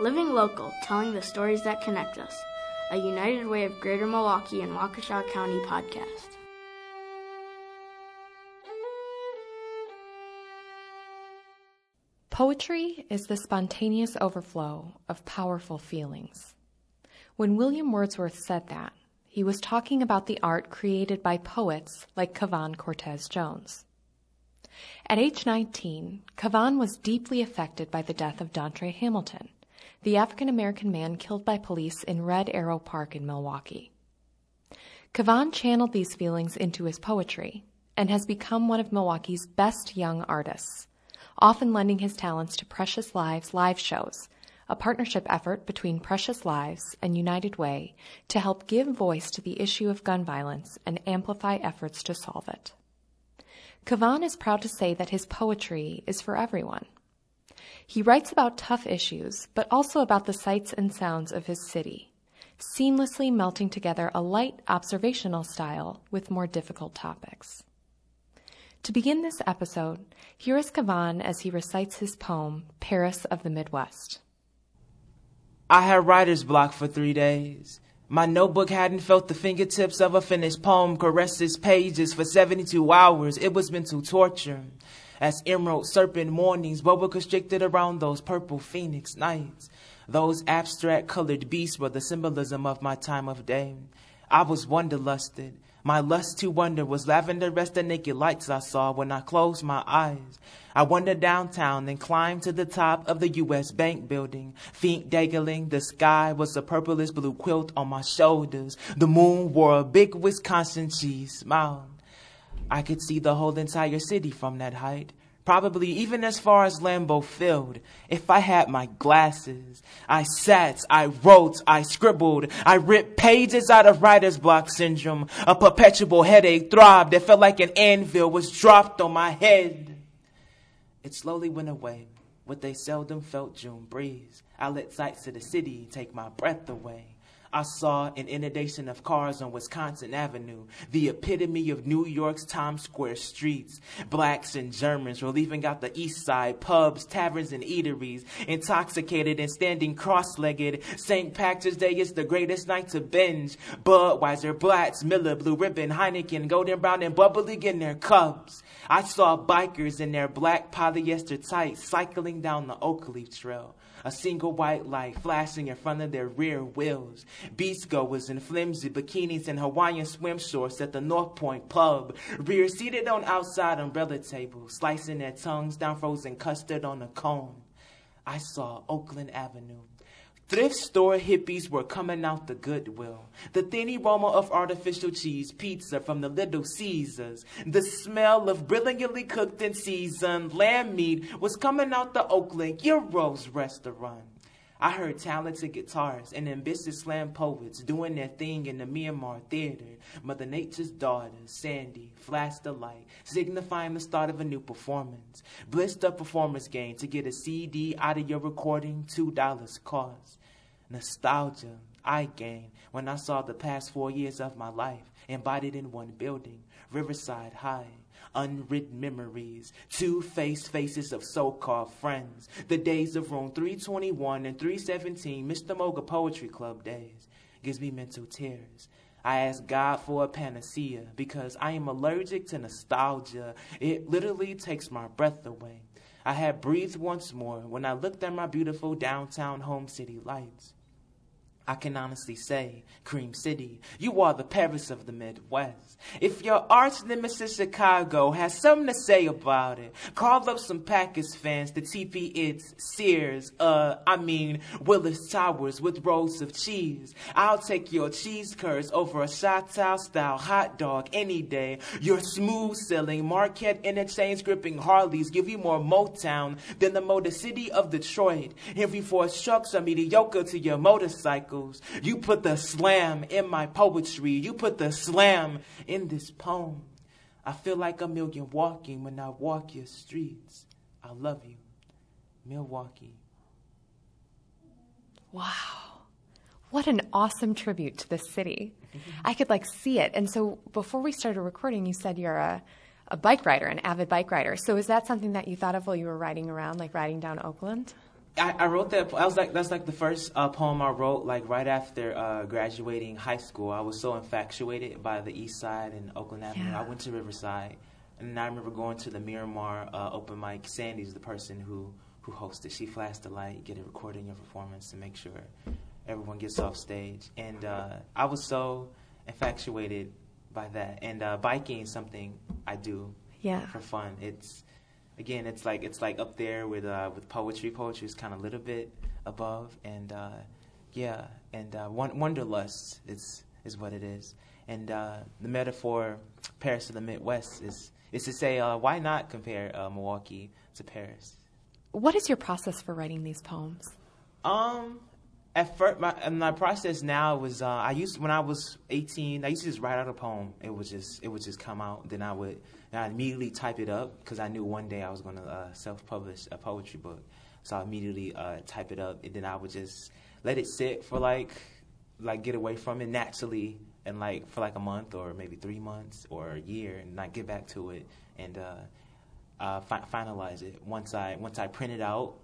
Living Local, telling the stories that connect us. A United Way of Greater Milwaukee and Waukesha County podcast. Poetry is the spontaneous overflow of powerful feelings. When William Wordsworth said that, he was talking about the art created by poets like Kavon Cortez Jones. At age 19, Kavon was deeply affected by the death of Dontre Hamilton, the African American man killed by police in Red Arrow Park in Milwaukee. Kavon channeled these feelings into his poetry and has become one of Milwaukee's best young artists, often lending his talents to Precious Lives live shows, a partnership effort between Precious Lives and United Way to help give voice to the issue of gun violence and amplify efforts to solve it. Kavon is proud to say that his poetry is for everyone. He writes about tough issues, but also about the sights and sounds of his city, seamlessly melting together a light observational style with more difficult topics. To begin this episode, here is Kavon as he recites his poem, Paris of the Midwest. I had writer's block for three days. My notebook hadn't felt the fingertips of a finished poem caress its pages for 72 hours. It was mental torture. As emerald serpent mornings boa constricted around those purple phoenix nights. Those abstract colored beasts were the symbolism of my time of day. I was wanderlusted. My lust to wonder was lavender rest the naked lights I saw when I closed my eyes. I wandered downtown and climbed to the top of the U.S. Bank building. Feet dangling, the sky was a purplish blue quilt on my shoulders. The moon wore a big Wisconsin cheese smile. I could see the whole entire city from that height probably even as far as Lambeau Field, if I had my glasses. I sat, I wrote, I scribbled, I ripped pages out of writer's block syndrome. A perpetual headache throbbed. It felt like an anvil was dropped on my head. It slowly went away with a seldom felt June breeze. I let sights of the city take my breath away. I saw an inundation of cars on Wisconsin Avenue, the epitome of New York's Times Square streets. Blacks and Germans were leaving out the east side, pubs, taverns, and eateries, intoxicated and standing cross legged. St. Patrick's Day is the greatest night to binge. Budweiser, Blatz, Miller, Blue Ribbon, Heineken, Golden Brown, and Bubbly in their cups. I saw bikers in their black polyester tights cycling down the Oak Leaf Trail a single white light flashing in front of their rear wheels. Beachgoers in flimsy bikinis and Hawaiian swim shorts at the North Point pub, rear seated on outside umbrella tables, slicing their tongues down frozen custard on a cone. I saw Oakland Avenue, Thrift store hippies were coming out the Goodwill. The thin aroma of artificial cheese pizza from the Little Caesars. The smell of brilliantly cooked and seasoned lamb meat was coming out the Oakland Gyros restaurant. I heard talented guitarists and ambitious slam poets doing their thing in the Miramar theater. Mother Nature's daughter, Sandy, flashed a light, signifying the start of a new performance. Blissed up performance game to get a CD out of your recording, $2 cost nostalgia I gained when I saw the past four years of my life embodied in one building, Riverside High. Unwritten memories, two faced faces of so called friends. The days of room 321 and 317, Mr. Moga Poetry Club days, gives me mental tears. I ask God for a panacea because I am allergic to nostalgia. It literally takes my breath away. I had breathed once more when I looked at my beautiful downtown home city lights. I can honestly say, Cream City, you are the Paris of the Midwest. If your arch nemesis Chicago has something to say about it, call up some Packers fans to TP its Sears, uh, I mean Willis Towers with rolls of cheese. I'll take your cheese curds over a Chateau style hot dog any day. Your smooth selling Marquette interchange gripping Harleys give you more Motown than the Motor City of Detroit. Henry Ford trucks are mediocre to your motorcycle. You put the slam in my poetry. You put the slam in this poem. I feel like a million walking when I walk your streets. I love you, Milwaukee. Wow. What an awesome tribute to the city. Mm-hmm. I could like see it. And so before we started recording, you said you're a, a bike rider, an avid bike rider. So is that something that you thought of while you were riding around, like riding down Oakland? I, I wrote that. I was like, that's like the first uh, poem I wrote, like right after uh, graduating high school. I was so infatuated by the East Side and Oakland Avenue. Yeah. I went to Riverside, and I remember going to the Miramar uh, open mic. Sandy's the person who who hosted. She flashed the light, get a recording of your performance to make sure everyone gets off stage. And uh, I was so infatuated by that. And uh, biking is something I do Yeah. for fun. It's again, it's like it's like up there with uh, with poetry. Poetry is kind of a little bit above, and uh, yeah, and uh, won- wanderlust is is what it is. And uh, the metaphor, Paris to the Midwest, is is to say, uh, why not compare uh, Milwaukee to Paris? What is your process for writing these poems? Um, at first, my my process now was uh, I used when I was 18. I used to just write out a poem. It would just it would just come out. Then I would then I immediately type it up because I knew one day I was going to uh, self-publish a poetry book. So I immediately uh, type it up, and then I would just let it sit for like like get away from it naturally, and like for like a month or maybe three months or a year, and not get back to it and uh, fi- finalize it. Once I once I print it out,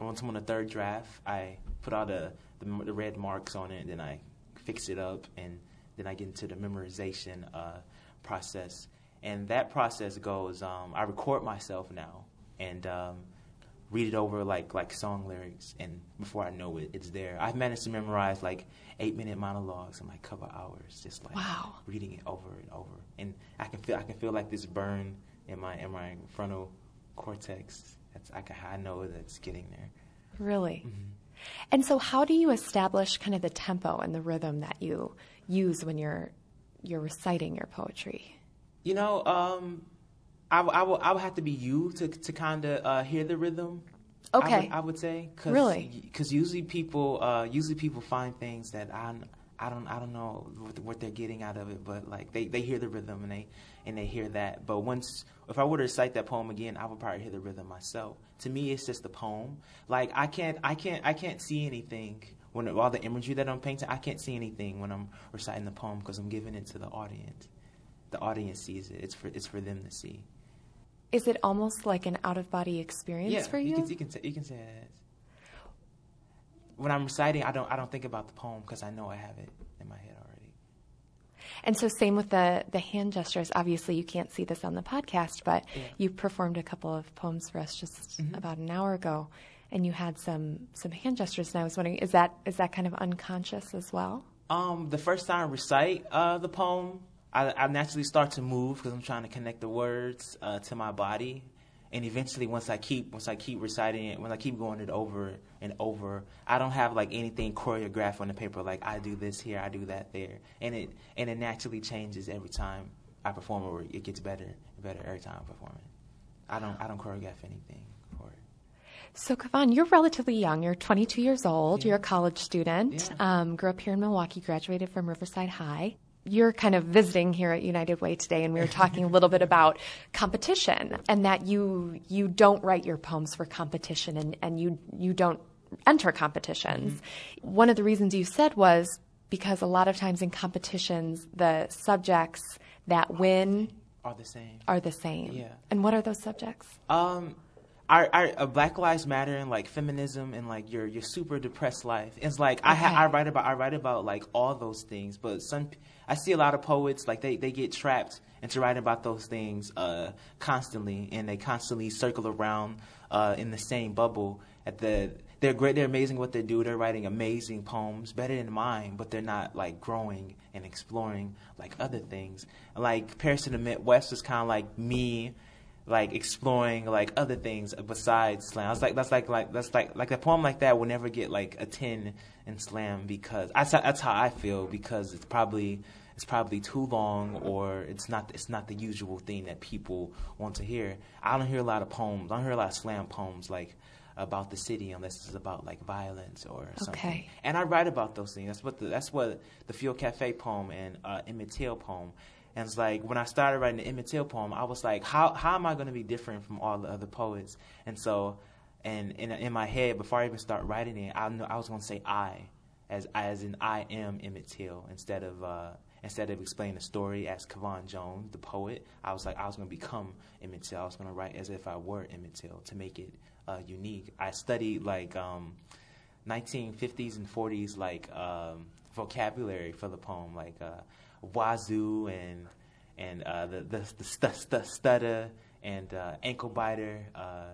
once I'm on the third draft, I put all the, the the red marks on it, and then I fix it up, and then I get into the memorization uh, process. And that process goes, um, I record myself now and um, read it over like like song lyrics, and before I know it, it's there. I've managed to memorize like eight minute monologues in like a couple hours, just like Wow. reading it over and over, and I can feel I can feel like this burn in my in my frontal cortex. That's I can I know that it's getting there. Really? Mm-hmm. And so, how do you establish kind of the tempo and the rhythm that you use when you're you're reciting your poetry? You know, um, I, I, will, I would have to be you to to kind of uh, hear the rhythm. I Okay. would, I would say cause, Really? because usually people uh, usually people find things that I I don't I don't know what, what they're getting out of it, but like they, they hear the rhythm and they and they hear that. But once if I were to recite that poem again, I would probably hear the rhythm myself. To me, it's just a poem. Like I can't I can't I can't see anything when all the imagery that I'm painting. I can't see anything when I'm reciting the poem because I'm giving it to the audience. The audience sees it. It's for it's for them to see. Is it almost like an out of body experience yeah, for you? can you can say, you can say is. When I'm reciting, I don't I don't think about the poem because I know I have it in my head already. And so, same with the the hand gestures. Obviously, you can't see this on the podcast, but Yeah. you performed a couple of poems for us just Mhm. about an hour ago, and you had some some hand gestures. And I was wondering, is that is that kind of unconscious as well? Um, the first time I recite uh, the poem, I, I naturally start to move because I'm trying to connect the words uh, to my body, and eventually, once I keep once I keep reciting it, when I keep going it over and over, I don't have like anything choreographed on the paper. Like I do this here, I do that there, and it and it naturally changes every time I perform, or it gets better and better every time I perform it. I don't I don't choreograph anything for it. So, Kavon, you're relatively young. You're 22 years old. Yeah. You're a college student. Yeah. Um, grew up here in Milwaukee. Graduated from Riverside High. You're kind of visiting here at United Way today, and we were talking a little bit about competition and that you you don't write your poems for competition, and, and you you don't enter competitions. One of the reasons you said was because a lot of times in competitions, the subjects that win Are the same. are the same. Yeah. And what are those subjects? Um, our, our uh, Black Lives Matter and like feminism and like your your super depressed life. It's like I ha- I write about I write about like all those things, but some I see a lot of poets like they they get trapped into writing about those things uh, constantly, and they constantly circle around uh, in the same bubble. At the they're great, they're amazing what they do. They're writing amazing poems, better than mine, but they're not like growing and exploring like other things. Like Paris to the Midwest was kind of like me like exploring like other things besides slam. I was like that's like like that's like like a poem like that will never get like a ten in slam because that's that's how I feel because it's probably it's probably too long or it's not it's not the usual thing that people want to hear. I don't hear a lot of poems. I don't hear a lot of slam poems like about the city unless it's about like violence or something. Okay. And I write about those things. That's what the, that's what the Fuel Cafe poem and uh, Emmett Till poem. And it's like when I started writing the Emmett Till poem, I was like, how how am I going to be different from all the other poets? And so, and in in my head, before I even start writing it, I knew I was going to say I, as as in I am Emmett Till instead of uh, instead of explaining the story as Kavon Jones, the poet, I was like, I was going to become Emmett Till. I was going to write as if I were Emmett Till to make it uh, unique. I studied like um, 1950s and 40s like um, vocabulary for the poem, like uh, wazoo and and uh, the the, the st- st- stutter and uh, ankle biter, uh,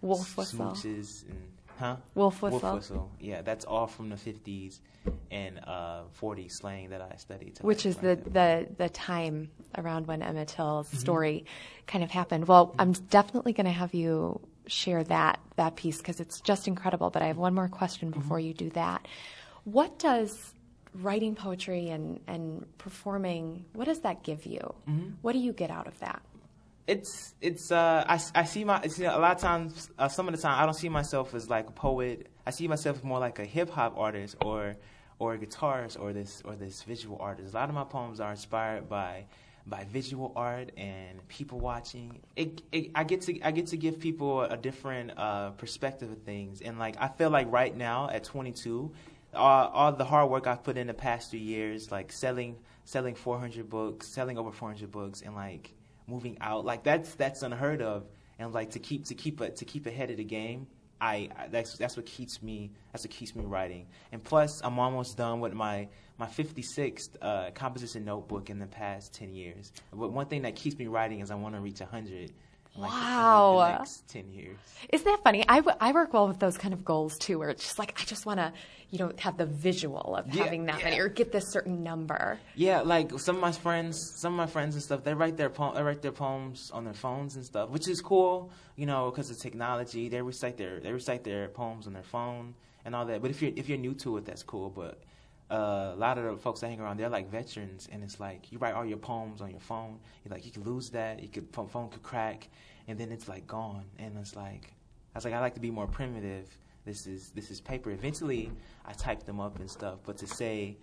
wolf whistle, smooches and huh wolf whistle. wolf whistle. Yeah, that's all from the 50s and uh, 40s slang that I studied. which is the, the the time around when Emmett Till's Mm-hmm. story kind of happened. Well, I'm definitely going to have you share that that piece because it's just incredible. But I have one more question Mm-hmm. before you do that. What does writing poetry and and performing what does that give you? Mm-hmm. What do you get out of that? It's it's uh I, I see my you know, a lot of times uh, some of the time I don't see myself as like a poet. I see myself more like a hip hop artist or or a guitarist or this or this visual artist. A lot of my poems are inspired by by visual art and people watching. It, it I get to I get to give people a different uh, perspective of things. And like I feel like right now at 22, all, all the hard work I've put in the past two years, like selling selling 400 books, selling over 400 books, and like moving out, like that's that's unheard of. And like to keep to keep a, to keep ahead of the game, I, I that's that's what keeps me that's what keeps me writing. And plus, I'm almost done with my my 56th uh, composition notebook in the past 10 years. But one thing that keeps me writing is I want to reach 100. Like, Wow. like the next 10 years. Isn't that funny? I, w- I work well with those kind of goals too, where it's just like I just want to, you know, have the visual of Yeah, having that yeah. many or get this certain number. Yeah, like some of my friends, some of my friends and stuff, they write their po- they write their poems on their phones and stuff, which is cool, you know, because of technology. They recite their they recite their poems on their phone and all that. But if you're if you're new to it, that's cool. But uh, a lot of the folks that hang around, they're like veterans, and it's like you write all your poems on your phone. You like you could lose that, you could phone could crack, and then it's like gone. And it's like I was like I like to be more primitive. This is this is paper. Eventually, I type them up and stuff. But to say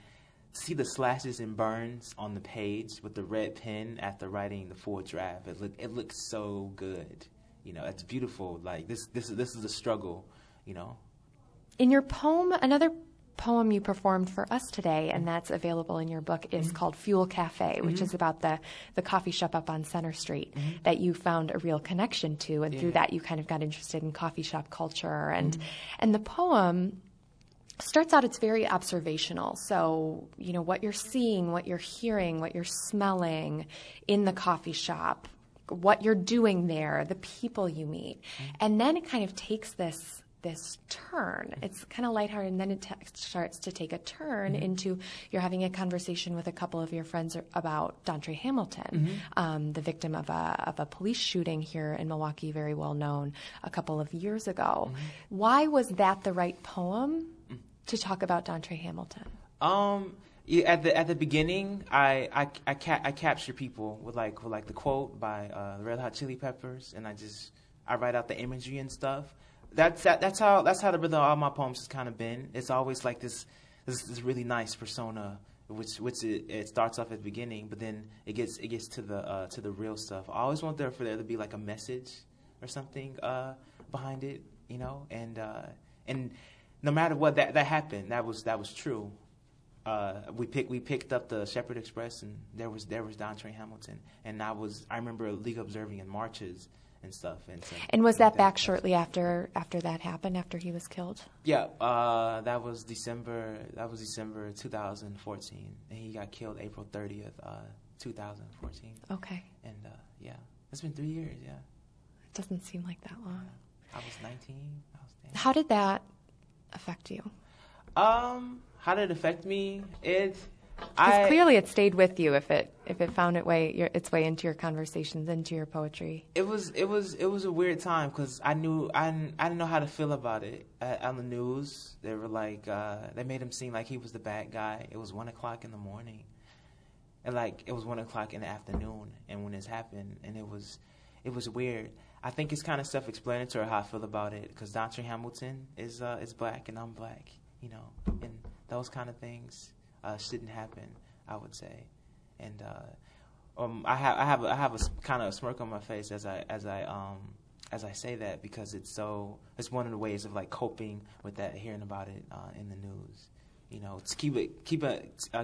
see the slashes and burns on the page with the red pen after writing the full draft. It look it looks so good. You know, it's beautiful. Like this this is this is a struggle, you know. In your poem, another poem you performed for us today, and that's available in your book, is mm-hmm. called Fuel Cafe, which mm-hmm. is about the, the coffee shop up on Center Street mm-hmm. that you found a real connection to. And through that, you kind of got interested in coffee shop culture. And, and the poem starts out it's very observational. So you know what you're seeing what you're hearing what you're smelling in the coffee shop what you're doing there the people you meet. And then it kind of takes this this turn. It's kind of lighthearted and then it t- starts to take a turn into you're having a conversation with a couple of your friends about Dontre Hamilton um, the victim of a, of a police shooting here in Milwaukee very well known a couple of years ago. Why was that the right poem to talk about Dontre Hamilton. Um, at the at the beginning, I I I, ca- I capture people with like with like the quote by uh, the Red Hot Chili Peppers, and I just I write out the imagery and stuff. That's that, that's how that's how the rhythm of all my poems has kind of been. It's always like this this, this really nice persona, which which it, it starts off at the beginning, but then it gets it gets to the uh, to the real stuff. I always want there for there to be like a message or something uh, behind it, you know, and uh, and no matter what that that happened, that was that was true. Uh, we picked we picked up the Shepherd Express, and there was there was Dontre Hamilton, and I was I remember league observing in marches and stuff. And so, And was that back shortly after after that happened, after he was killed? Yeah, uh, that was December. That was December 2014, and he got killed April 30th, uh, 2014. Okay. And uh, yeah, it's been three years. Yeah, It doesn't seem like that long. I was 19. I was 10. How did that affect you? Um, how did it affect me? It. Because I clearly it stayed with you if it if it found it way your, its way into your conversations, into your poetry. it was it was it was a weird time because I knew I didn't, I didn't know how to feel about it. Uh, on the news, they were like uh, they made him seem like he was the bad guy. It was one o'clock in the morning, and like it was one o'clock in the afternoon, and when this happened, and it was it was weird. I think it's kind of self-explanatory how I feel about it because Dontre Hamilton is uh, is black and I'm black, you know, and those kind of things uh, shouldn't happen. I would say, and uh, um, I have I have I have a kind of a smirk on my face as I as I um as I say that because it's so it's one of the ways of like coping with that hearing about it uh, in the news, You know, to keep it, keep a, uh,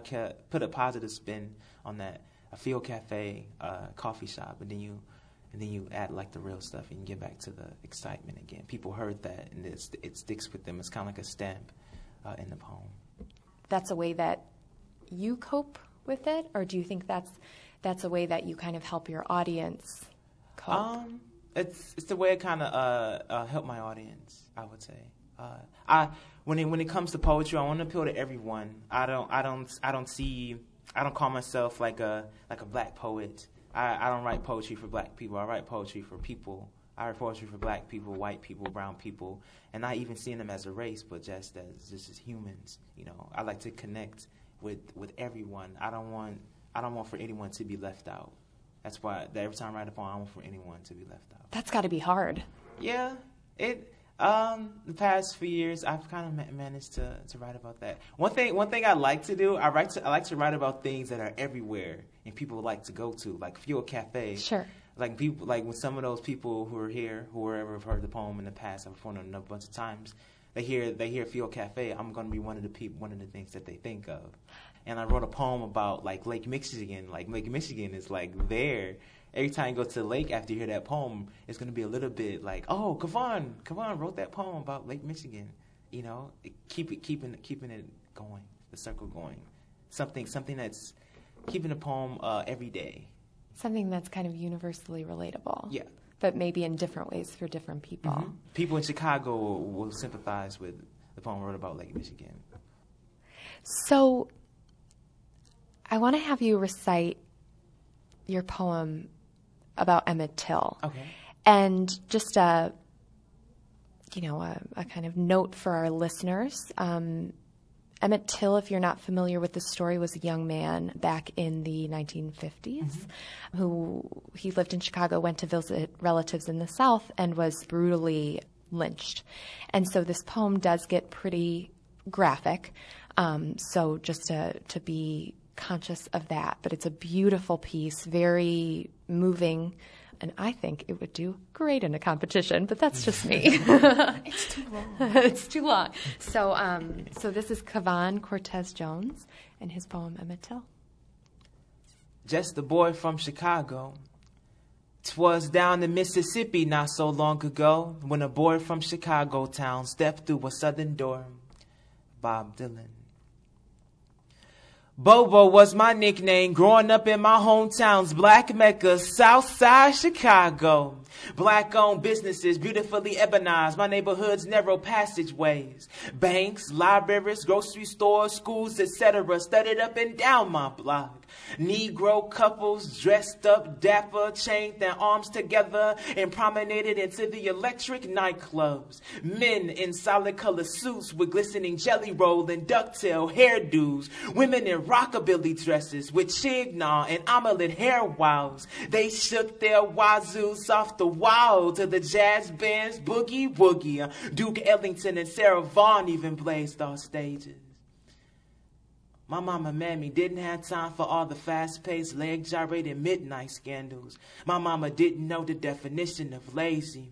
put a positive spin on that. A Fuel Cafe, uh, coffee shop, and then you, and then you add like the real stuff, and you get back to the excitement again. People heard that, and it sticks with them. It's kind of like a stamp uh, in the poem. That's a way that you cope with it, or do you think that's that's a way that you kind of help your audience cope? Um, it's it's the way I kind of uh, uh, help my audience. I would say. Uh, I when it when it comes to poetry, I want to appeal to everyone. I don't I don't I don't see I don't call myself like a like a black poet. I, I don't write poetry for black people. I write poetry for people. I write poetry for black people, white people, brown people, and not even seeing them as a race, but just as just as humans. You know, I like to connect with with everyone. I don't want I don't want for anyone to be left out. That's why every time I write a poem, I want for anyone to be left out. That's got to be hard. Yeah, it. Um, the past few years, I've kind of ma- managed to, to write about that. One thing, one thing I like to do, I write to, I like to write about things that are everywhere and people like to go to, like Fuel Cafe. Sure. Like people, like when some of those people who are here, who ever have heard the poem in the past, I've performed it a bunch of times. They hear, they hear Fuel Cafe. I'm going to be one of the people, one of the things that they think of and I wrote a poem about like Lake Michigan. Like Lake Michigan is like there. Every time you go to the lake after you hear that poem, it's gonna be a little bit like, oh, Kavon, Kavon wrote that poem about Lake Michigan. You know, keep it keeping keeping it going, the circle going. Something something that's keeping the poem uh, every day. Something that's kind of universally relatable. Yeah. But maybe in different ways for different people. Mm-hmm. People in Chicago will, will sympathize with the poem I wrote about Lake Michigan. So I want to have you recite your poem about Emmett Till. Okay. And just a, you know, a, a kind of note for our listeners. Um, Emmett Till, if you're not familiar with the story, was a young man back in the 1950s mm-hmm. who he lived in Chicago, went to visit relatives in the South, and was brutally lynched. And so this poem does get pretty graphic. Um, so just to to be conscious of that. But it's a beautiful piece, very moving. And I think it would do great in a competition, but that's just me. it's too long. it's too long. So, um, so this is Kavon Cortez Jones and his poem Emmett Till. Just a boy from Chicago. Twas down the Mississippi not so long ago when a boy from Chicago town stepped through a southern door. Bob Dylan. Bobo was my nickname growing up in my hometown's Black Mecca, Southside Chicago. Black owned businesses beautifully ebonized my neighborhood's narrow passageways. Banks, libraries, grocery stores, schools, etc. studded up and down my block. Negro couples dressed up dapper, chained their arms together and promenaded into the electric nightclubs. Men in solid color suits with glistening jelly roll and ducktail hairdos. Women in rockabilly dresses with chignon and omelet hair wows. They shook their wazoos off the wall to the jazz band's boogie woogie. Duke Ellington and Sarah Vaughan even blazed off stages. My mama mammy didn't have time for all the fast-paced, leg-gyrating midnight scandals. My mama didn't know the definition of lazy.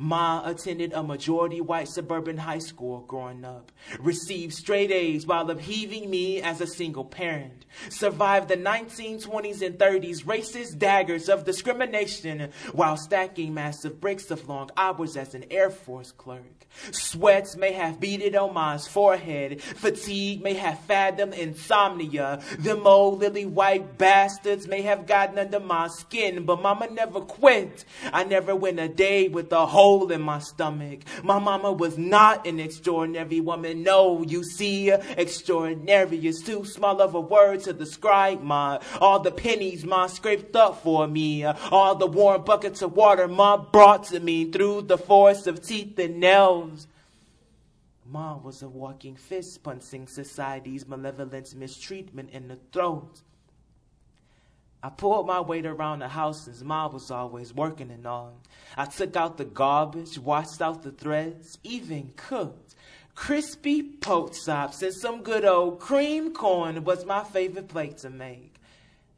Ma attended a majority white suburban high school growing up, received straight A's while upheaving me as a single parent, survived the 1920s and 30s racist daggers of discrimination while stacking massive bricks of long hours as an Air Force clerk. Sweats may have beaded on Ma's forehead, fatigue may have fathomed insomnia, them old lily white bastards may have gotten under my skin, but mama never quit. I never went a day with a whole hole in my stomach. My mama was not an extraordinary woman. No, you see, extraordinary is too small of a word to describe my all the pennies ma scraped up for me, all the warm buckets of water ma brought to me through the force of teeth and nails. Ma was a walking fist punching society's malevolent mistreatment in the throat. I pulled my weight around the house since mom was always working and all. I took out the garbage, washed out the threads, even cooked. Crispy pork chops and some good old cream corn was my favorite plate to make.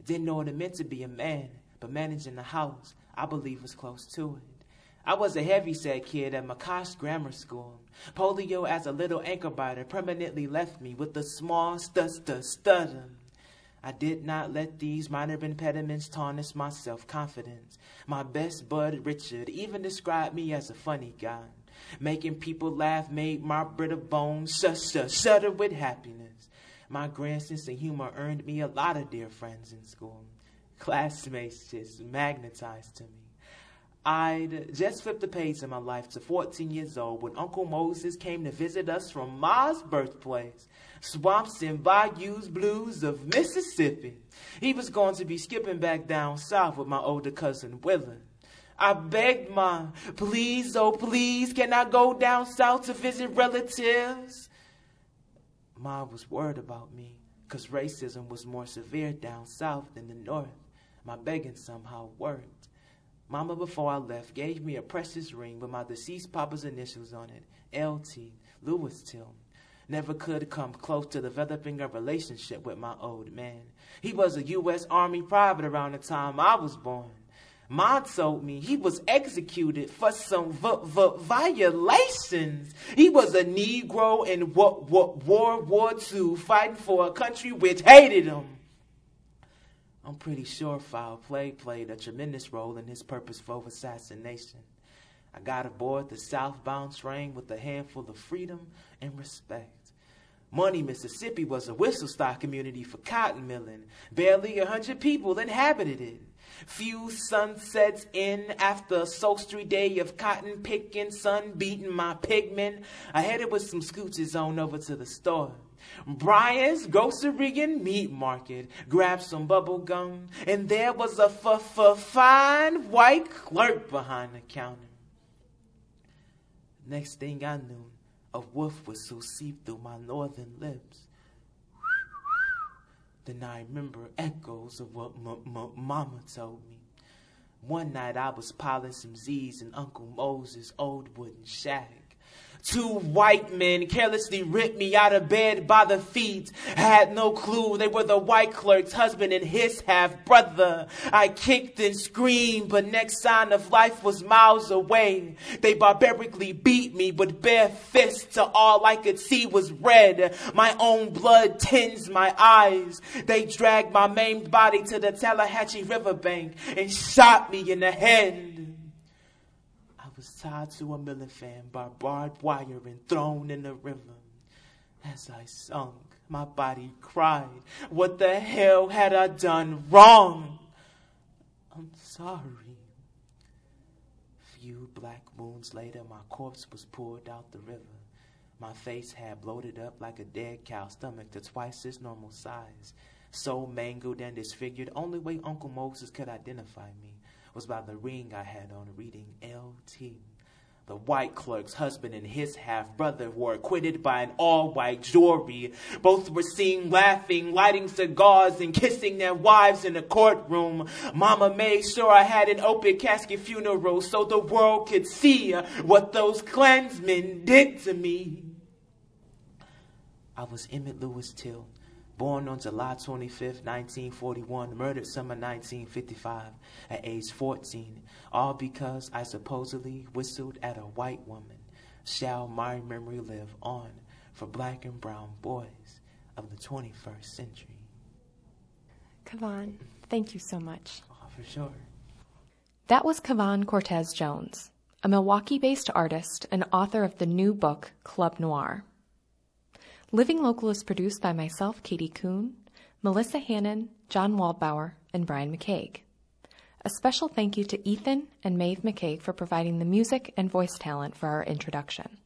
Didn't know what it meant to be a man, but managing the house, I believe, was close to it. I was a heavyset kid at McCosh Grammar School. Polio as a little anchor biter permanently left me with a small stu stutter. I did not let these minor impediments tarnish my self confidence. My best bud, Richard, even described me as a funny guy. Making people laugh made my brittle bones shudder, shudder with happiness. My grand sense of humor earned me a lot of dear friends in school. Classmates just magnetized to me. I'd just flipped the page in my life to 14 years old when Uncle Moses came to visit us from Ma's birthplace, swamps and bayous blues of Mississippi. He was going to be skipping back down south with my older cousin Willard. I begged Ma, please, oh please, can I go down south to visit relatives? Ma was worried about me because racism was more severe down south than the north. My begging somehow worked. Mama, before I left, gave me a precious ring with my deceased papa's initials on it, LT, Lewis Till. Never could come close to developing a relationship with my old man. He was a U.S. Army private around the time I was born. Ma told me he was executed for some v- v- violations. He was a Negro in what, what World War II fighting for a country which hated him. I'm pretty sure foul play played a tremendous role in his purposeful assassination. I got aboard the southbound train with a handful of freedom and respect. Money, Mississippi was a whistle stop community for cotton milling. Barely a hundred people inhabited it. Few sunsets in after a sultry day of cotton picking, sun beating my pigment. I headed with some scooches on over to the store. Bryant's grocery and meat market. Grabbed some bubble gum, and there was a f- f- fine white clerk behind the counter. Next thing I knew, a wolf whistle seeped through my northern lips. Then I remember echoes of what m- m- Mama told me. One night I was piling some Z's in Uncle Moses' old wooden shack. Two white men carelessly ripped me out of bed by the feet. I had no clue they were the white clerk's husband and his half brother. I kicked and screamed, but next sign of life was miles away. They barbarically beat me with bare fists till all I could see was red. My own blood tinged my eyes. They dragged my maimed body to the Tallahatchie riverbank and shot me in the head tied to a milling fan by barbed wire and thrown in the river. As I sunk, my body cried, What the hell had I done wrong? I'm sorry. Few black moons later, my corpse was pulled out the river. My face had bloated up like a dead cow's stomach to twice its normal size. So mangled and disfigured, only way Uncle Moses could identify me was by the ring I had on reading LT. The white clerk's husband and his half brother were acquitted by an all white jury. Both were seen laughing, lighting cigars, and kissing their wives in the courtroom. Mama made sure I had an open casket funeral so the world could see what those Klansmen did to me. I was Emmett Lewis Till born on July 25, 1941, murdered summer 1955 at age 14, all because I supposedly whistled at a white woman. Shall my memory live on for black and brown boys of the 21st century? Kavon, thank you so much. Oh, for sure. That was Kavon Cortez Jones, a Milwaukee based artist and author of the new book, Club Noir. Living Local is produced by myself, Katie Kuhn, Melissa Hannon, John Waldbauer, and Brian McCaig. A special thank you to Ethan and Maeve McCaig for providing the music and voice talent for our introduction.